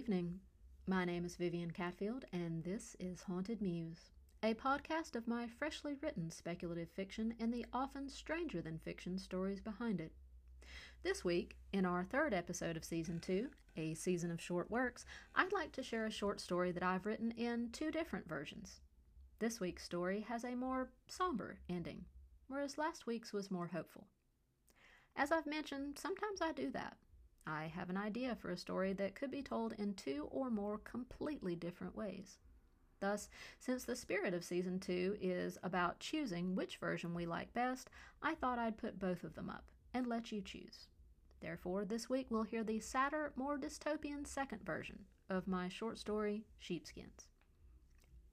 evening. My name is Vivian Catfield, and this is Haunted Muse, a podcast of my freshly written speculative fiction and the often stranger than fiction stories behind it. This week, in our third episode of Season 2, a season of short works, I'd like to share a short story that I've written in two different versions. This week's story has a more somber ending, whereas last week's was more hopeful. As I've mentioned, sometimes I do that. I have an idea for a story that could be told in two or more completely different ways. Thus, since the spirit of season two is about choosing which version we like best, I thought I'd put both of them up and let you choose. Therefore, this week we'll hear the sadder, more dystopian second version of my short story, Sheepskins.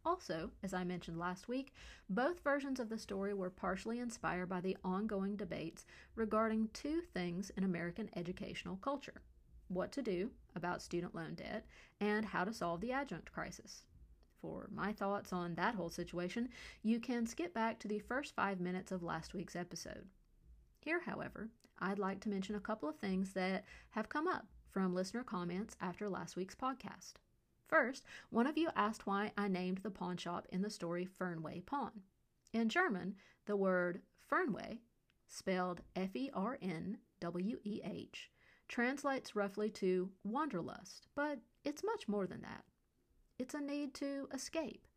Also, as I mentioned last week, both versions of the story were partially inspired by the ongoing debates regarding two things in American educational culture what to do about student loan debt and how to solve the adjunct crisis. For my thoughts on that whole situation, you can skip back to the first five minutes of last week's episode. Here, however, I'd like to mention a couple of things that have come up from listener comments after last week's podcast. First, one of you asked why I named the pawn shop in the story Fernweh Pawn. In German, the word Fernweh, spelled F E R N W E H, translates roughly to wanderlust, but it's much more than that. It's a need to escape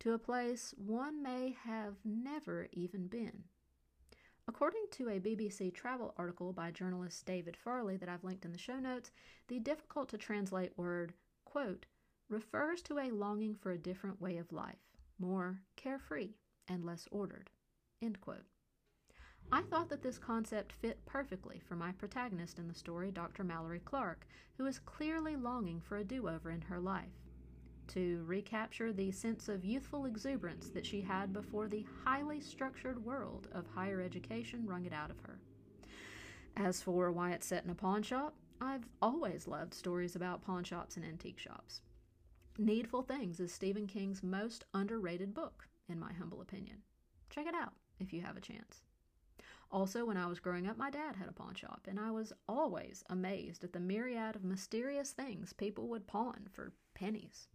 to a place one may have never even been. According to a BBC travel article by journalist David Farley that I've linked in the show notes, the difficult to translate word, quote, refers to a longing for a different way of life, more carefree and less ordered. I thought that this concept fit perfectly for my protagonist in the story, Dr. Mallory Clark, who is clearly longing for a do over in her life. To recapture the sense of youthful exuberance that she had before the highly structured world of higher education wrung it out of her. As for why it's set in a pawn shop, I've always loved stories about pawn shops and antique shops. Needful Things is Stephen King's most underrated book, in my humble opinion. Check it out if you have a chance. Also, when I was growing up, my dad had a pawn shop, and I was always amazed at the myriad of mysterious things people would pawn for pennies.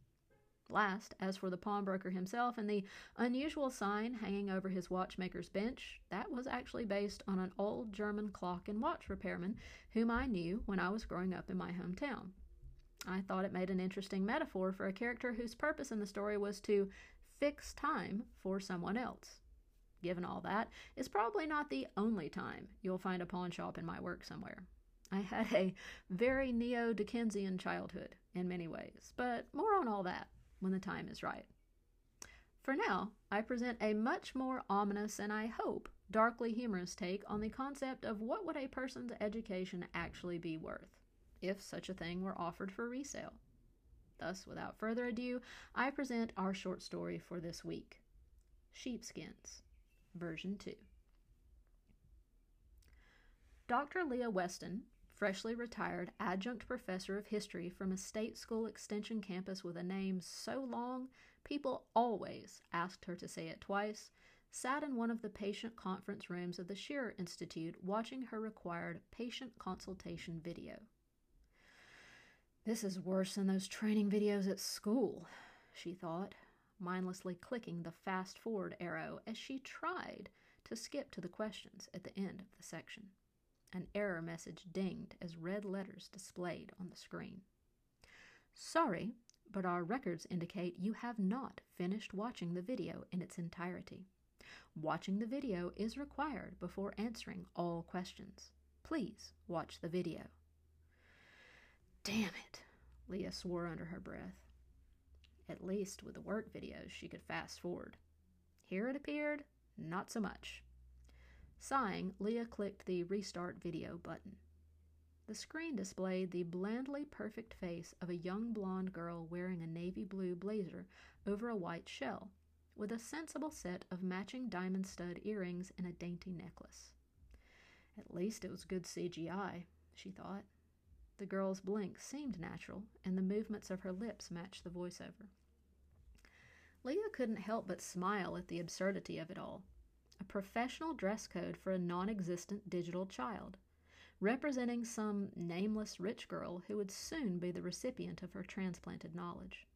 Last, as for the pawnbroker himself and the unusual sign hanging over his watchmaker's bench, that was actually based on an old German clock and watch repairman whom I knew when I was growing up in my hometown. I thought it made an interesting metaphor for a character whose purpose in the story was to fix time for someone else. Given all that, it's probably not the only time you'll find a pawn shop in my work somewhere. I had a very neo Dickensian childhood in many ways, but more on all that when the time is right. For now, I present a much more ominous and I hope darkly humorous take on the concept of what would a person's education actually be worth if such a thing were offered for resale. Thus, without further ado, I present our short story for this week Sheepskins, version 2. Dr. Leah Westen, freshly retired adjunct professor of history from a state school extension campus with a name so long people always asked her to say it twice, sat in one of the patient conference rooms of the Shearer Institute watching her required patient consultation video. This is worse than those training videos at school, she thought, mindlessly clicking the fast forward arrow as she tried to skip to the questions at the end of the section. An error message dinged as red letters displayed on the screen. Sorry, but our records indicate you have not finished watching the video in its entirety. Watching the video is required before answering all questions. Please watch the video. Damn it, Leah swore under her breath. At least with the work videos, she could fast forward. Here it appeared, not so much. Sighing, Leah clicked the Restart Video button. The screen displayed the blandly perfect face of a young blonde girl wearing a navy blue blazer over a white shell, with a sensible set of matching diamond stud earrings and a dainty necklace. At least it was good CGI, she thought. The girl's blink seemed natural, and the movements of her lips matched the voiceover. Leah couldn't help but smile at the absurdity of it all. A professional dress code for a non existent digital child. representing some nameless rich girl who would soon be the recipient of her transplanted knowledge.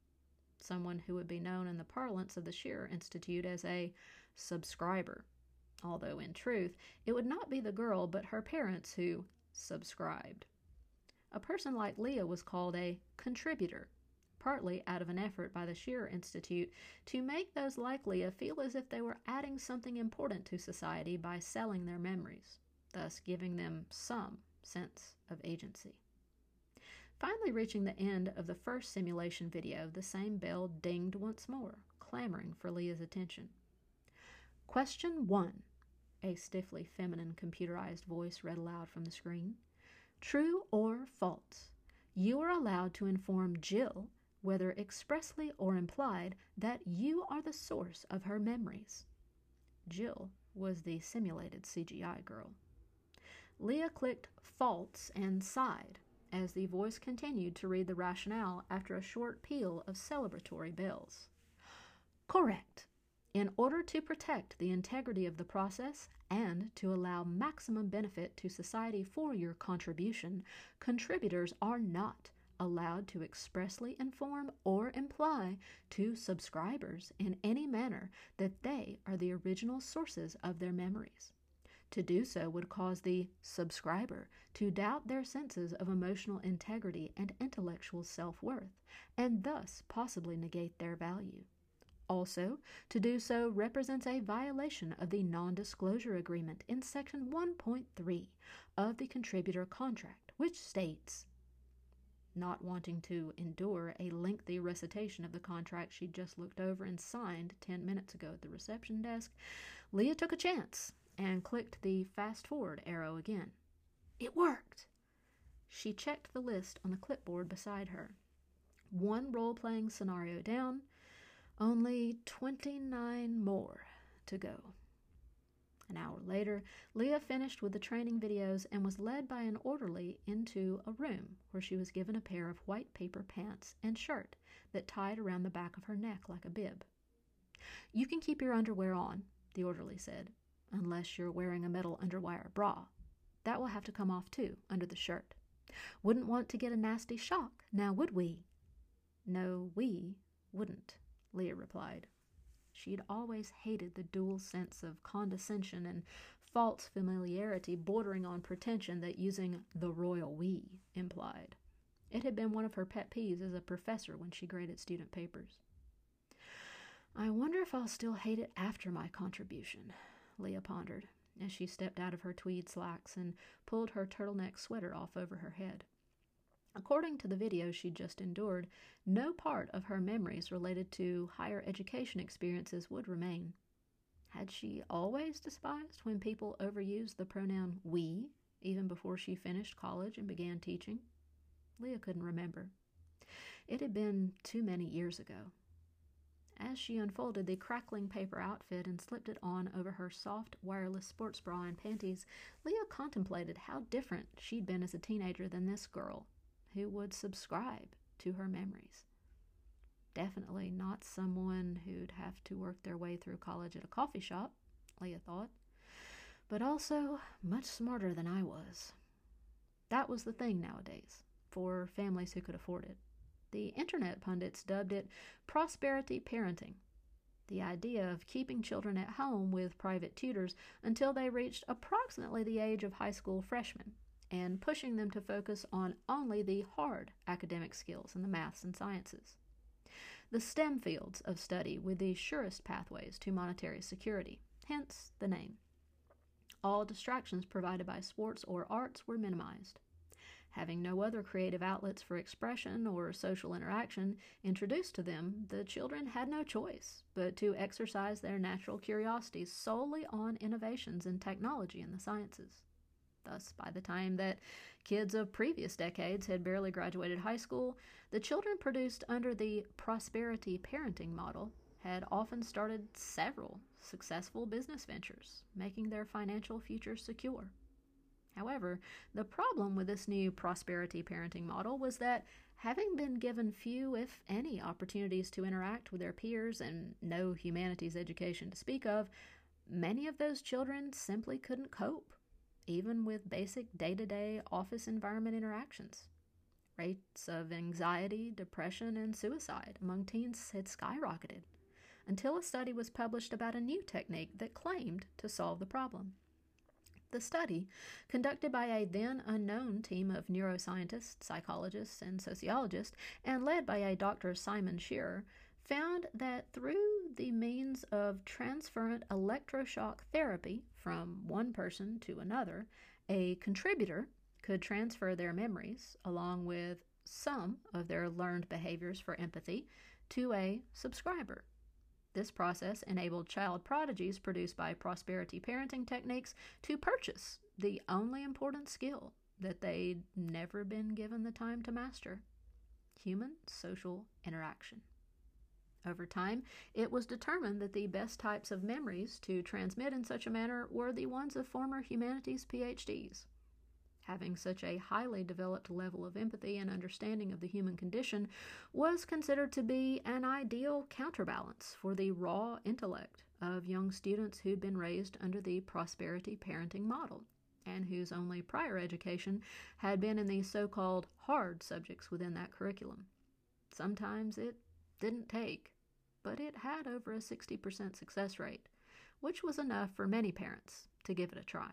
Someone who would be known in the parlance of the Shearer Institute as a subscriber, although in truth it would not be the girl but her parents who subscribed. A person like Leah was called a contributor, partly out of an effort by the Shearer Institute to make those like Leah feel as if they were adding something important to society by selling their memories thus giving them some sense of agency. Finally, reaching the end of the first simulation video, the same bell dinged once more, clamoring for Leah's attention. Question one, a stiffly feminine computerized voice read aloud from the screen. True or false? You are allowed to inform Jill, whether expressly or implied, that you are the source of her memories. Jill was the simulated CGI girl. Leah clicked false and sighed as the voice continued to read the rationale after a short peal of celebratory bells. Correct. In order to protect the integrity of the process and to allow maximum benefit to society for your contribution, contributors are not allowed to expressly inform or imply to subscribers in any manner that they are the original sources of their memories. To do so would cause the subscriber to doubt their senses of emotional integrity and intellectual self worth, and thus possibly negate their value. Also, to do so represents a violation of the non disclosure agreement in Section 1.3 of the contributor contract, which states not wanting to endure a lengthy recitation of the contract she'd just looked over and signed ten minutes ago at the reception desk, Leah took a chance and clicked the fast forward arrow again. It worked! She checked the list on the clipboard beside her. One role playing scenario down, only 29 more to go. An hour later, Leah finished with the training videos and was led by an orderly into a room where she was given a pair of white paper pants and shirt that tied around the back of her neck like a bib. You can keep your underwear on, the orderly said, unless you're wearing a metal underwire bra. That will have to come off too, under the shirt. Wouldn't want to get a nasty shock, now would we? No, we wouldn't, Leah replied. She'd always hated the dual sense of condescension and false familiarity bordering on pretension that using the royal we implied. It had been one of her pet peeves as a professor when she graded student papers. I wonder if I'll still hate it after my contribution, Leah pondered, as she stepped out of her tweed slacks and pulled her turtleneck sweater off over her head. According to the video she'd just endured, no part of her memories related to higher education experiences would remain. Had she always despised when people overused the pronoun we, even before she finished college and began teaching? Leah couldn't remember. It had been too many years ago as she unfolded the crackling paper outfit and slipped it on over her soft wireless sports bra and panties, Leah contemplated how different she'd been as a teenager than this girl, who would subscribe to her memories. Definitely not someone who'd have to work their way through college at a coffee shop, Leah thought, but also much smarter than I was. That was the thing nowadays, for families who could afford it. The internet pundits dubbed it prosperity parenting. The idea of keeping children at home with private tutors until they reached approximately the age of high school freshmen and pushing them to focus on only the hard academic skills in the maths and sciences. The STEM fields of study with the surest pathways to monetary security, hence the name. All distractions provided by sports or arts were minimized. Having no other creative outlets for expression or social interaction introduced to them, the children had no choice but to exercise their natural curiosities solely on innovations in technology and the sciences. Thus, by the time that kids of previous decades had barely graduated high school, the children produced under the prosperity parenting model had often started several successful business ventures, making their financial future secure. However, the problem with this new prosperity parenting model was that having been given few, if any, opportunities to interact with their peers and no humanities education to speak of, many of those children simply couldn't cope. Even with basic day to day office environment interactions. Rates of anxiety, depression, and suicide among teens had skyrocketed until a study was published about a new technique that claimed to solve the problem. The study, conducted by a then unknown team of neuroscientists, psychologists, and sociologists, and led by a Dr. Simon Shearer, found that through the means of transferent electroshock therapy from one person to another, a contributor could transfer their memories, along with some of their learned behaviors for empathy, to a subscriber. This process enabled child prodigies produced by prosperity parenting techniques to purchase the only important skill that they'd never been given the time to master human social interaction. Over time, it was determined that the best types of memories to transmit in such a manner were the ones of former humanities PhDs. Having such a highly developed level of empathy and understanding of the human condition was considered to be an ideal counterbalance for the raw intellect of young students who'd been raised under the prosperity parenting model and whose only prior education had been in the so called hard subjects within that curriculum. Sometimes it didn't take but it had over a 60% success rate, which was enough for many parents to give it a try.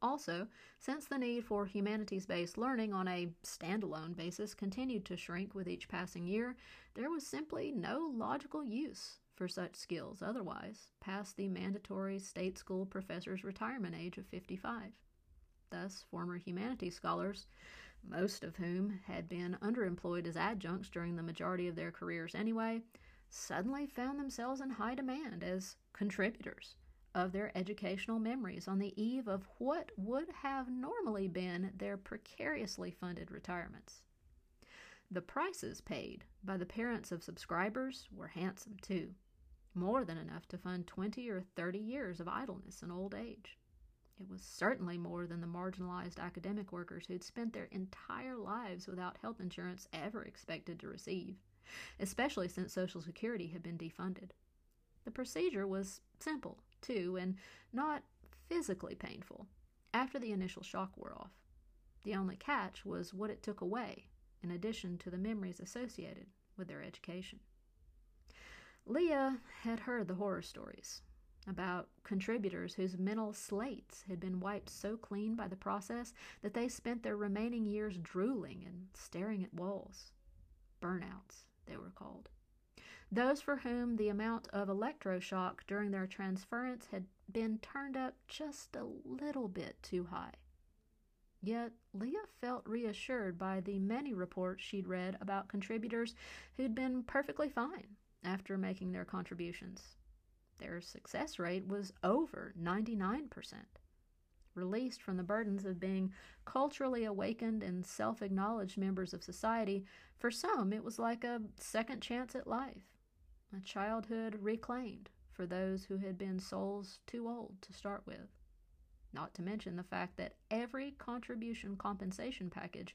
Also, since the need for humanities based learning on a standalone basis continued to shrink with each passing year, there was simply no logical use for such skills otherwise past the mandatory state school professor's retirement age of 55. Thus, former humanities scholars, most of whom had been underemployed as adjuncts during the majority of their careers anyway, suddenly found themselves in high demand as contributors of their educational memories on the eve of what would have normally been their precariously funded retirements. The prices paid by the parents of subscribers were handsome too, more than enough to fund 20 or 30 years of idleness and old age. It was certainly more than the marginalized academic workers who'd spent their entire lives without health insurance ever expected to receive especially since Social Security had been defunded. The procedure was simple, too, and not physically painful after the initial shock wore off. The only catch was what it took away, in addition to the memories associated with their education. Leah had heard the horror stories about contributors whose mental slates had been wiped so clean by the process that they spent their remaining years drooling and staring at walls. Burnouts, they were called. Those for whom the amount of electroshock during their transference had been turned up just a little bit too high. Yet Leah felt reassured by the many reports she'd read about contributors who'd been perfectly fine after making their contributions. Their success rate was over 99% released from the burdens of being culturally awakened and self acknowledged members of society, for some it was like a second chance at life, a childhood reclaimed for those who had been souls too old to start with. Not to mention the fact that every contribution compensation package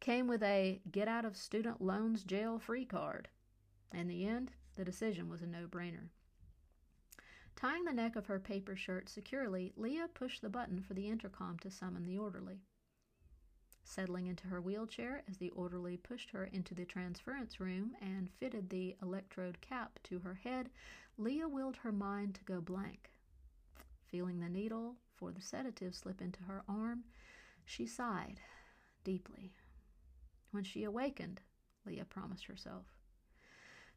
came with a get out of student loans jail free card. In the end, the decision was a no brainer. Tying the neck of her paper shirt securely, Leah pushed the button for the intercom to summon the orderly. Settling into her wheelchair as the orderly pushed her into the transference room and fitted the electrode cap to her head, Leah willed her mind to go blank. Feeling the needle for the sedative slip into her arm, she sighed deeply. When she awakened, Leah promised herself,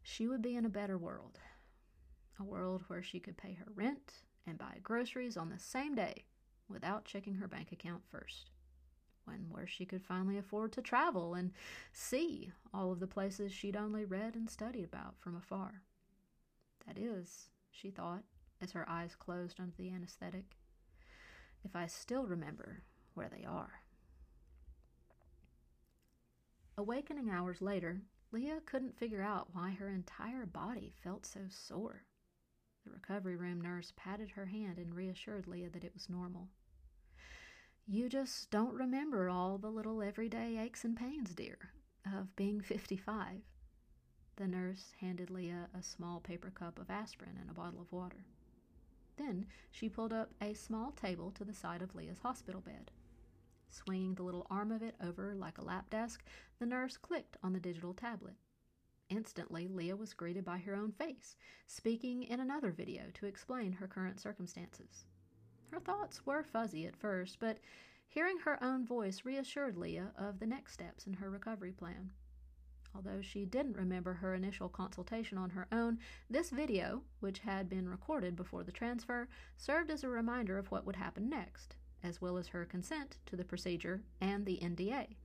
she would be in a better world a world where she could pay her rent and buy groceries on the same day without checking her bank account first. One where she could finally afford to travel and see all of the places she'd only read and studied about from afar. That is, she thought, as her eyes closed under the anesthetic, if I still remember where they are. Awakening hours later, Leah couldn't figure out why her entire body felt so sore. The recovery room nurse patted her hand and reassured Leah that it was normal. You just don't remember all the little everyday aches and pains, dear, of being 55. The nurse handed Leah a small paper cup of aspirin and a bottle of water. Then she pulled up a small table to the side of Leah's hospital bed. Swinging the little arm of it over like a lap desk, the nurse clicked on the digital tablet. Instantly, Leah was greeted by her own face, speaking in another video to explain her current circumstances. Her thoughts were fuzzy at first, but hearing her own voice reassured Leah of the next steps in her recovery plan. Although she didn't remember her initial consultation on her own, this video, which had been recorded before the transfer, served as a reminder of what would happen next, as well as her consent to the procedure and the NDA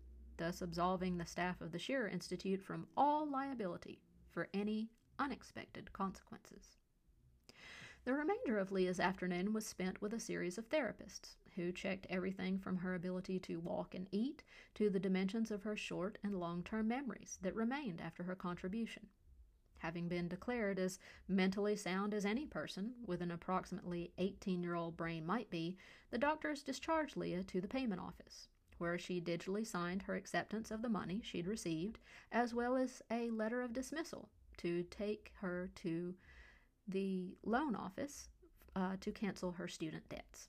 thus absolving the staff of the Shearer Institute from all liability for any unexpected consequences. The remainder of Leah's afternoon was spent with a series of therapists who checked everything from her ability to walk and eat to the dimensions of her short and long term memories that remained after her contribution. Having been declared as mentally sound as any person with an approximately 18 year old brain might be, the doctors discharged Leah to the payment office, where she digitally signed her acceptance of the money she'd received, as well as a letter of dismissal to take her to the loan office uh, to cancel her student debts.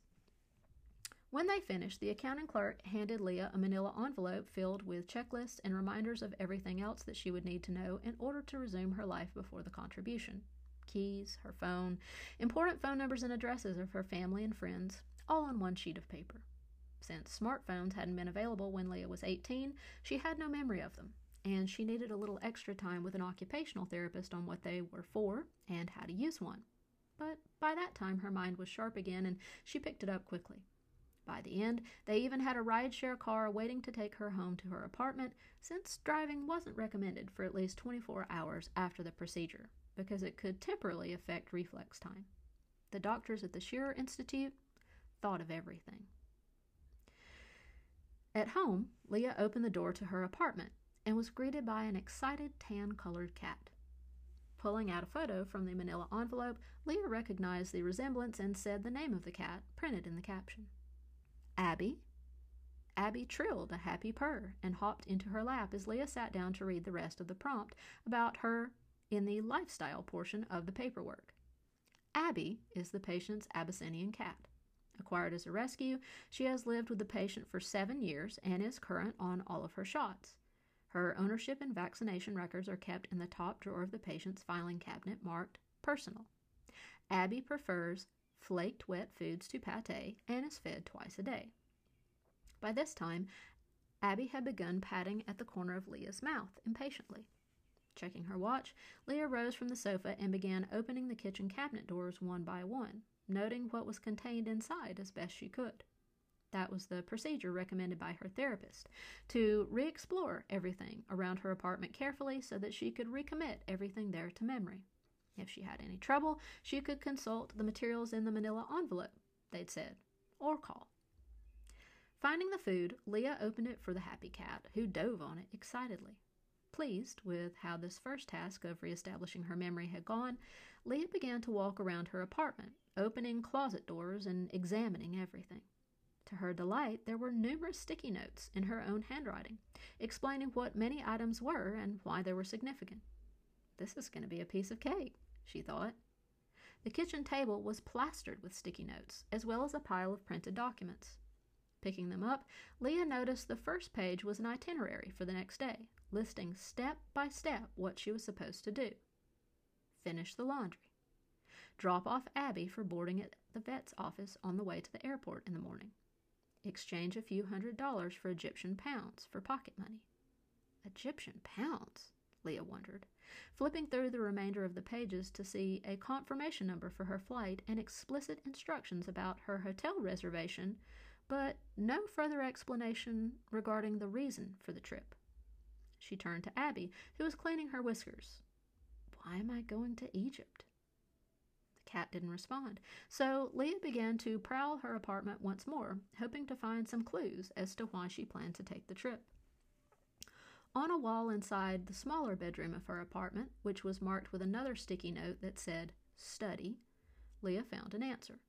When they finished, the accounting clerk handed Leah a manila envelope filled with checklists and reminders of everything else that she would need to know in order to resume her life before the contribution keys, her phone, important phone numbers and addresses of her family and friends, all on one sheet of paper. Since smartphones hadn't been available when Leah was 18, she had no memory of them, and she needed a little extra time with an occupational therapist on what they were for and how to use one. But by that time, her mind was sharp again, and she picked it up quickly. By the end, they even had a rideshare car waiting to take her home to her apartment, since driving wasn't recommended for at least 24 hours after the procedure, because it could temporarily affect reflex time. The doctors at the Shearer Institute thought of everything. At home, Leah opened the door to her apartment and was greeted by an excited tan colored cat. Pulling out a photo from the manila envelope, Leah recognized the resemblance and said the name of the cat printed in the caption. Abby? Abby trilled a happy purr and hopped into her lap as Leah sat down to read the rest of the prompt about her in the lifestyle portion of the paperwork. Abby is the patient's Abyssinian cat. Acquired as a rescue, she has lived with the patient for seven years and is current on all of her shots. Her ownership and vaccination records are kept in the top drawer of the patient's filing cabinet marked personal. Abby prefers flaked wet foods to pate and is fed twice a day. By this time, Abby had begun patting at the corner of Leah's mouth impatiently. Checking her watch, Leah rose from the sofa and began opening the kitchen cabinet doors one by one, noting what was contained inside as best she could. That was the procedure recommended by her therapist to re explore everything around her apartment carefully so that she could recommit everything there to memory. If she had any trouble, she could consult the materials in the manila envelope, they'd said, or call. Finding the food, Leah opened it for the happy cat, who dove on it excitedly. Pleased with how this first task of reestablishing her memory had gone, Leah began to walk around her apartment, opening closet doors and examining everything. To her delight, there were numerous sticky notes in her own handwriting, explaining what many items were and why they were significant. This is going to be a piece of cake, she thought. The kitchen table was plastered with sticky notes, as well as a pile of printed documents. Picking them up, Leah noticed the first page was an itinerary for the next day, listing step by step what she was supposed to do. Finish the laundry, drop off Abby for boarding at the vet's office on the way to the airport in the morning, exchange a few hundred dollars for Egyptian pounds for pocket money. Egyptian pounds? Leah wondered, flipping through the remainder of the pages to see a confirmation number for her flight and explicit instructions about her hotel reservation, but no further explanation regarding the reason for the trip. She turned to Abby, who was cleaning her whiskers. Why am I going to Egypt? Cat didn't respond, so Leah began to prowl her apartment once more, hoping to find some clues as to why she planned to take the trip. On a wall inside the smaller bedroom of her apartment, which was marked with another sticky note that said, Study, Leah found an answer.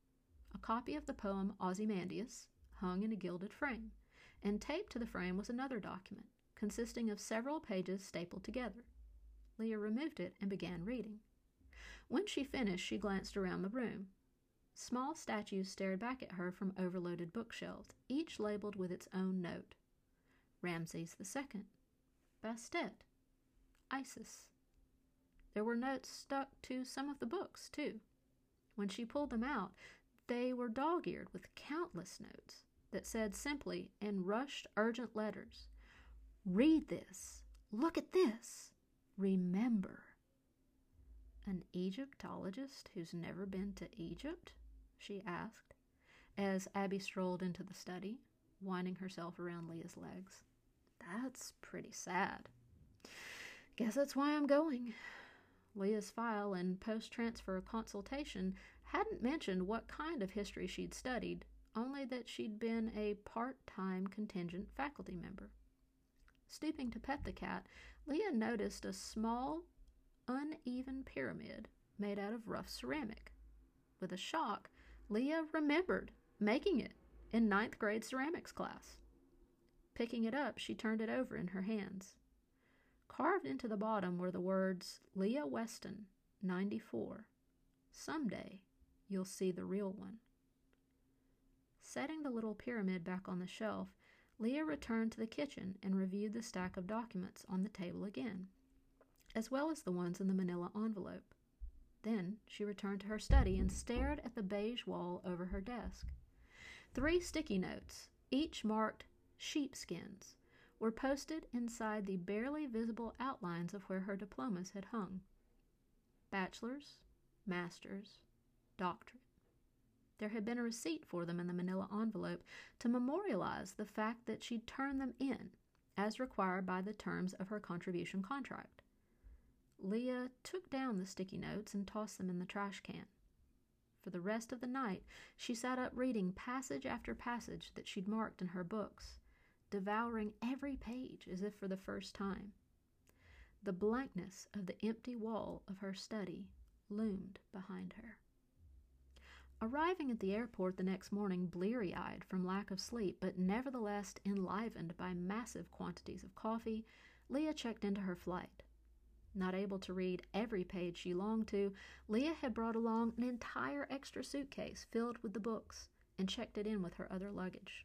A copy of the poem Ozymandias hung in a gilded frame, and taped to the frame was another document, consisting of several pages stapled together. Leah removed it and began reading. When she finished, she glanced around the room. Small statues stared back at her from overloaded bookshelves, each labeled with its own note Ramses II, Bastet, Isis. There were notes stuck to some of the books, too. When she pulled them out, they were dog eared with countless notes that said simply in rushed, urgent letters Read this. Look at this. Remember. An Egyptologist who's never been to Egypt? she asked, as Abby strolled into the study, winding herself around Leah's legs. That's pretty sad. Guess that's why I'm going. Leah's file and post transfer consultation hadn't mentioned what kind of history she'd studied, only that she'd been a part time contingent faculty member. Stooping to pet the cat, Leah noticed a small, uneven pyramid made out of rough ceramic. With a shock, Leah remembered making it in ninth grade ceramics class. Picking it up, she turned it over in her hands. Carved into the bottom were the words Leah Westen, 94. Someday you'll see the real one. Setting the little pyramid back on the shelf, Leah returned to the kitchen and reviewed the stack of documents on the table again, as well as the ones in the manila envelope. Then she returned to her study and stared at the beige wall over her desk. Three sticky notes, each marked sheepskins, were posted inside the barely visible outlines of where her diplomas had hung bachelor's, master's, doctorate. There had been a receipt for them in the manila envelope to memorialize the fact that she'd turned them in, as required by the terms of her contribution contract. Leah took down the sticky notes and tossed them in the trash can. For the rest of the night, she sat up reading passage after passage that she'd marked in her books, devouring every page as if for the first time. The blankness of the empty wall of her study loomed behind her. Arriving at the airport the next morning bleary eyed from lack of sleep, but nevertheless enlivened by massive quantities of coffee, Leah checked into her flight. Not able to read every page she longed to, Leah had brought along an entire extra suitcase filled with the books and checked it in with her other luggage.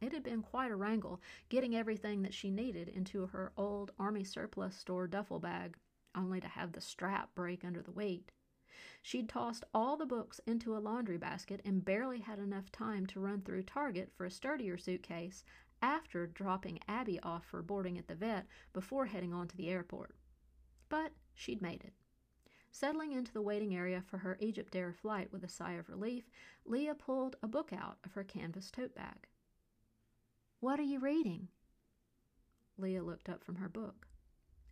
It had been quite a wrangle getting everything that she needed into her old Army surplus store duffel bag, only to have the strap break under the weight. She'd tossed all the books into a laundry basket and barely had enough time to run through Target for a sturdier suitcase after dropping Abby off for boarding at the vet before heading on to the airport. But she'd made it. Settling into the waiting area for her Egyptair flight with a sigh of relief, Leah pulled a book out of her canvas tote bag. What are you reading? Leah looked up from her book.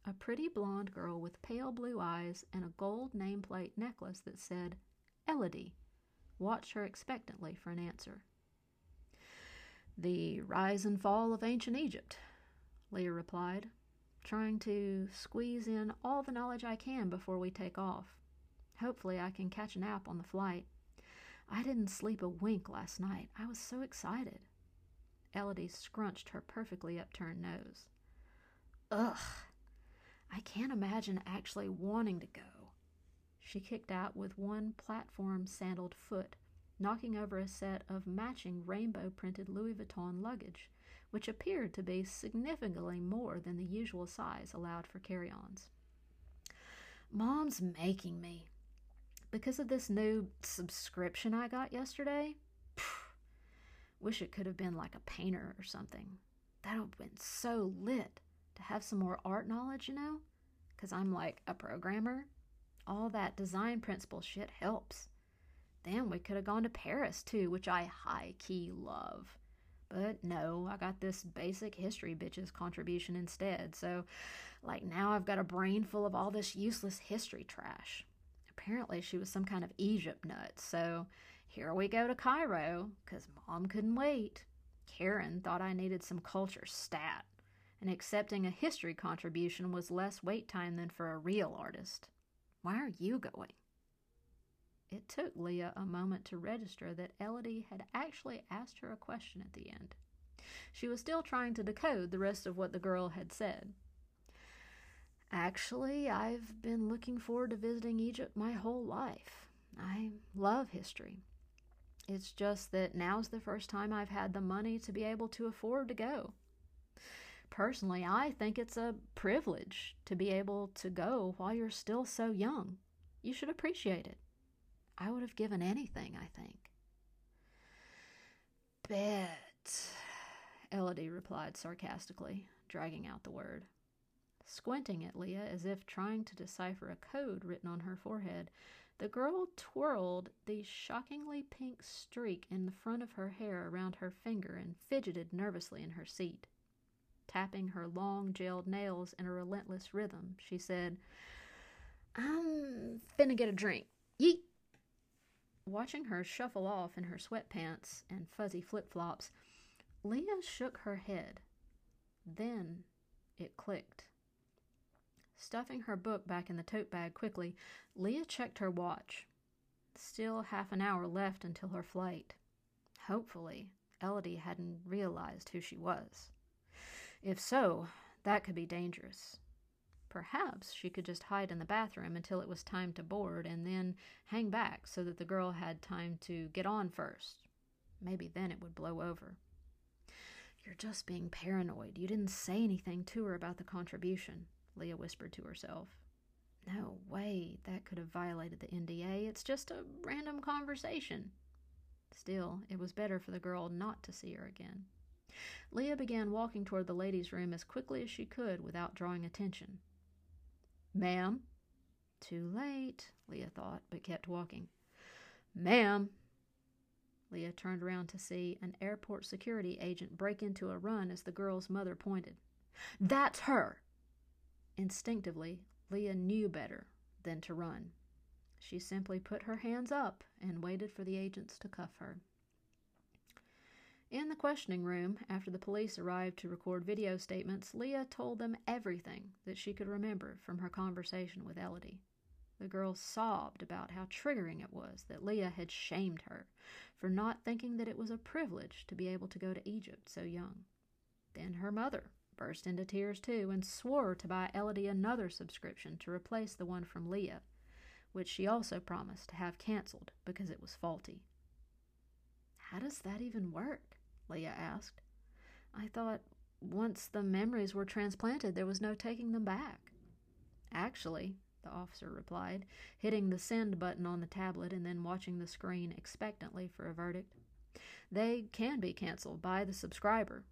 A pretty blonde girl with pale blue eyes and a gold nameplate necklace that said Elodie watched her expectantly for an answer. The rise and fall of ancient Egypt, Leah replied, trying to squeeze in all the knowledge I can before we take off. Hopefully, I can catch a nap on the flight. I didn't sleep a wink last night. I was so excited. Elodie scrunched her perfectly upturned nose. Ugh, I can't imagine actually wanting to go. She kicked out with one platform sandaled foot, knocking over a set of matching rainbow printed Louis Vuitton luggage which appeared to be significantly more than the usual size allowed for carry ons. Mom's making me. Because of this new subscription I got yesterday, phew, wish it could have been like a painter or something. That would have been so lit to have some more art knowledge, you know? Because I'm like a programmer. All that design principle shit helps. Then we could have gone to Paris too, which I high key love. But no, I got this basic history bitches contribution instead. So, like, now I've got a brain full of all this useless history trash. Apparently, she was some kind of Egypt nut. So, here we go to Cairo, because mom couldn't wait. Karen thought I needed some culture stat, and accepting a history contribution was less wait time than for a real artist. Why are you going? It took Leah a moment to register that Elodie had actually asked her a question at the end. She was still trying to decode the rest of what the girl had said. Actually, I've been looking forward to visiting Egypt my whole life. I love history. It's just that now's the first time I've had the money to be able to afford to go. Personally, I think it's a privilege to be able to go while you're still so young. You should appreciate it. I would have given anything, I think. Bet, Elodie replied sarcastically, dragging out the word. Squinting at Leah as if trying to decipher a code written on her forehead, the girl twirled the shockingly pink streak in the front of her hair around her finger and fidgeted nervously in her seat. Tapping her long, gelled nails in a relentless rhythm, she said, I'm finna get a drink. Yeet! Watching her shuffle off in her sweatpants and fuzzy flip flops, Leah shook her head. Then it clicked. Stuffing her book back in the tote bag quickly, Leah checked her watch. Still half an hour left until her flight. Hopefully, Elodie hadn't realized who she was. If so, that could be dangerous. Perhaps she could just hide in the bathroom until it was time to board and then hang back so that the girl had time to get on first. Maybe then it would blow over. You're just being paranoid. You didn't say anything to her about the contribution, Leah whispered to herself. No way that could have violated the NDA. It's just a random conversation. Still, it was better for the girl not to see her again. Leah began walking toward the ladies' room as quickly as she could without drawing attention. Ma'am. Too late, Leah thought, but kept walking. Ma'am. Leah turned around to see an airport security agent break into a run as the girl's mother pointed. That's her! Instinctively, Leah knew better than to run. She simply put her hands up and waited for the agents to cuff her. In the questioning room, after the police arrived to record video statements, Leah told them everything that she could remember from her conversation with Elodie. The girl sobbed about how triggering it was that Leah had shamed her for not thinking that it was a privilege to be able to go to Egypt so young. Then her mother burst into tears too and swore to buy Elodie another subscription to replace the one from Leah, which she also promised to have canceled because it was faulty. How does that even work? Leah asked. I thought once the memories were transplanted, there was no taking them back. Actually, the officer replied, hitting the send button on the tablet and then watching the screen expectantly for a verdict. They can be canceled by the subscriber,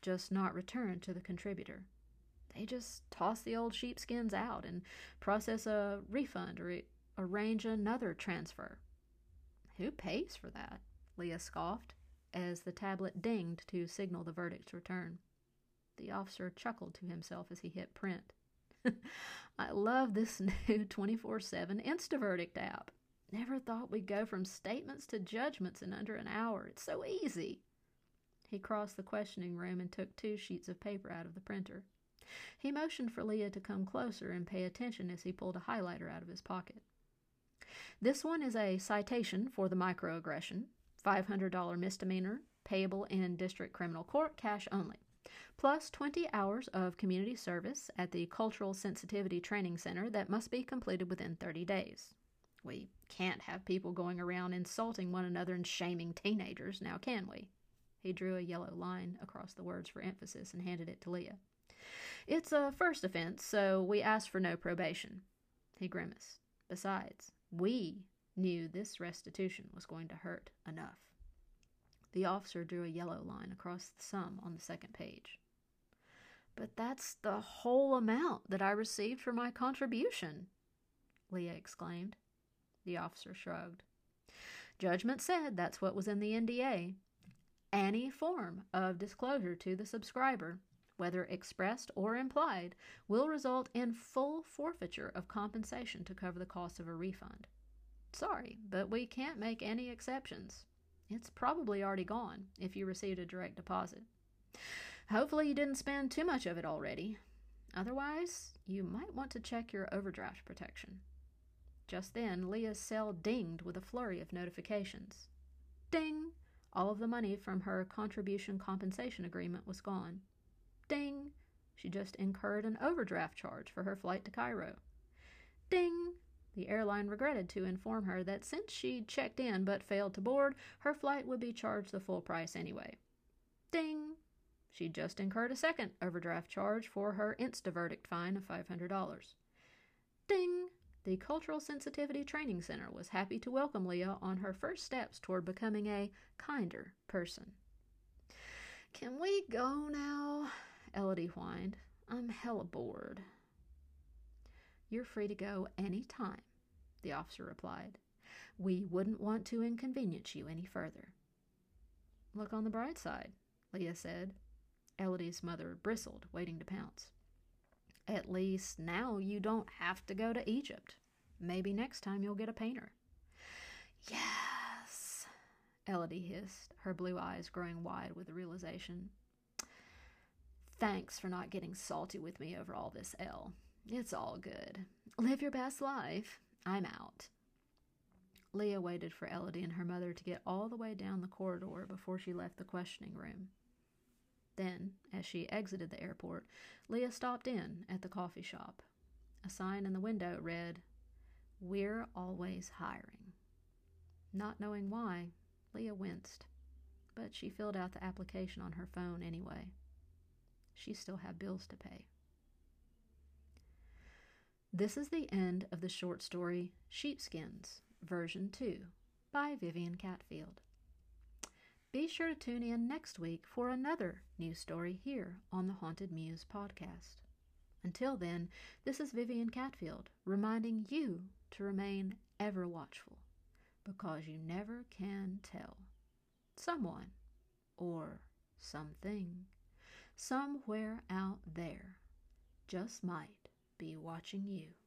just not returned to the contributor. They just toss the old sheepskins out and process a refund or arrange another transfer. Who pays for that? Leah scoffed as the tablet dinged to signal the verdict's return. The officer chuckled to himself as he hit print. I love this new 24 7 InstaVerdict app. Never thought we'd go from statements to judgments in under an hour. It's so easy. He crossed the questioning room and took two sheets of paper out of the printer. He motioned for Leah to come closer and pay attention as he pulled a highlighter out of his pocket. This one is a citation for the microaggression, $500 misdemeanor, payable in district criminal court, cash only, plus 20 hours of community service at the Cultural Sensitivity Training Center that must be completed within 30 days. We can't have people going around insulting one another and shaming teenagers, now can we? He drew a yellow line across the words for emphasis and handed it to Leah. It's a first offense, so we ask for no probation. He grimaced. Besides, we knew this restitution was going to hurt enough. The officer drew a yellow line across the sum on the second page. But that's the whole amount that I received for my contribution, Leah exclaimed. The officer shrugged. Judgment said that's what was in the NDA. Any form of disclosure to the subscriber, whether expressed or implied, will result in full forfeiture of compensation to cover the cost of a refund. Sorry, but we can't make any exceptions. It's probably already gone if you received a direct deposit. Hopefully, you didn't spend too much of it already. Otherwise, you might want to check your overdraft protection. Just then, Leah's cell dinged with a flurry of notifications. Ding! All of the money from her contribution compensation agreement was gone. Ding! She just incurred an overdraft charge for her flight to Cairo. Ding! The airline regretted to inform her that since she'd checked in but failed to board, her flight would be charged the full price anyway. Ding! She'd just incurred a second overdraft charge for her insta-verdict fine of $500. Ding! The Cultural Sensitivity Training Center was happy to welcome Leah on her first steps toward becoming a kinder person. Can we go now? Elodie whined. I'm hella bored. You're free to go any time, the officer replied. We wouldn't want to inconvenience you any further. Look on the bright side, Leah said. Elodie's mother bristled, waiting to pounce. At least now you don't have to go to Egypt. Maybe next time you'll get a painter. Yes, Elodie hissed, her blue eyes growing wide with the realization. Thanks for not getting salty with me over all this, Elle. It's all good. Live your best life. I'm out. Leah waited for Elodie and her mother to get all the way down the corridor before she left the questioning room. Then, as she exited the airport, Leah stopped in at the coffee shop. A sign in the window read, We're always hiring. Not knowing why, Leah winced, but she filled out the application on her phone anyway. She still had bills to pay. This is the end of the short story Sheepskins, version 2, by Vivian Catfield. Be sure to tune in next week for another new story here on the Haunted Muse podcast. Until then, this is Vivian Catfield reminding you to remain ever watchful because you never can tell. Someone or something somewhere out there just might be watching you.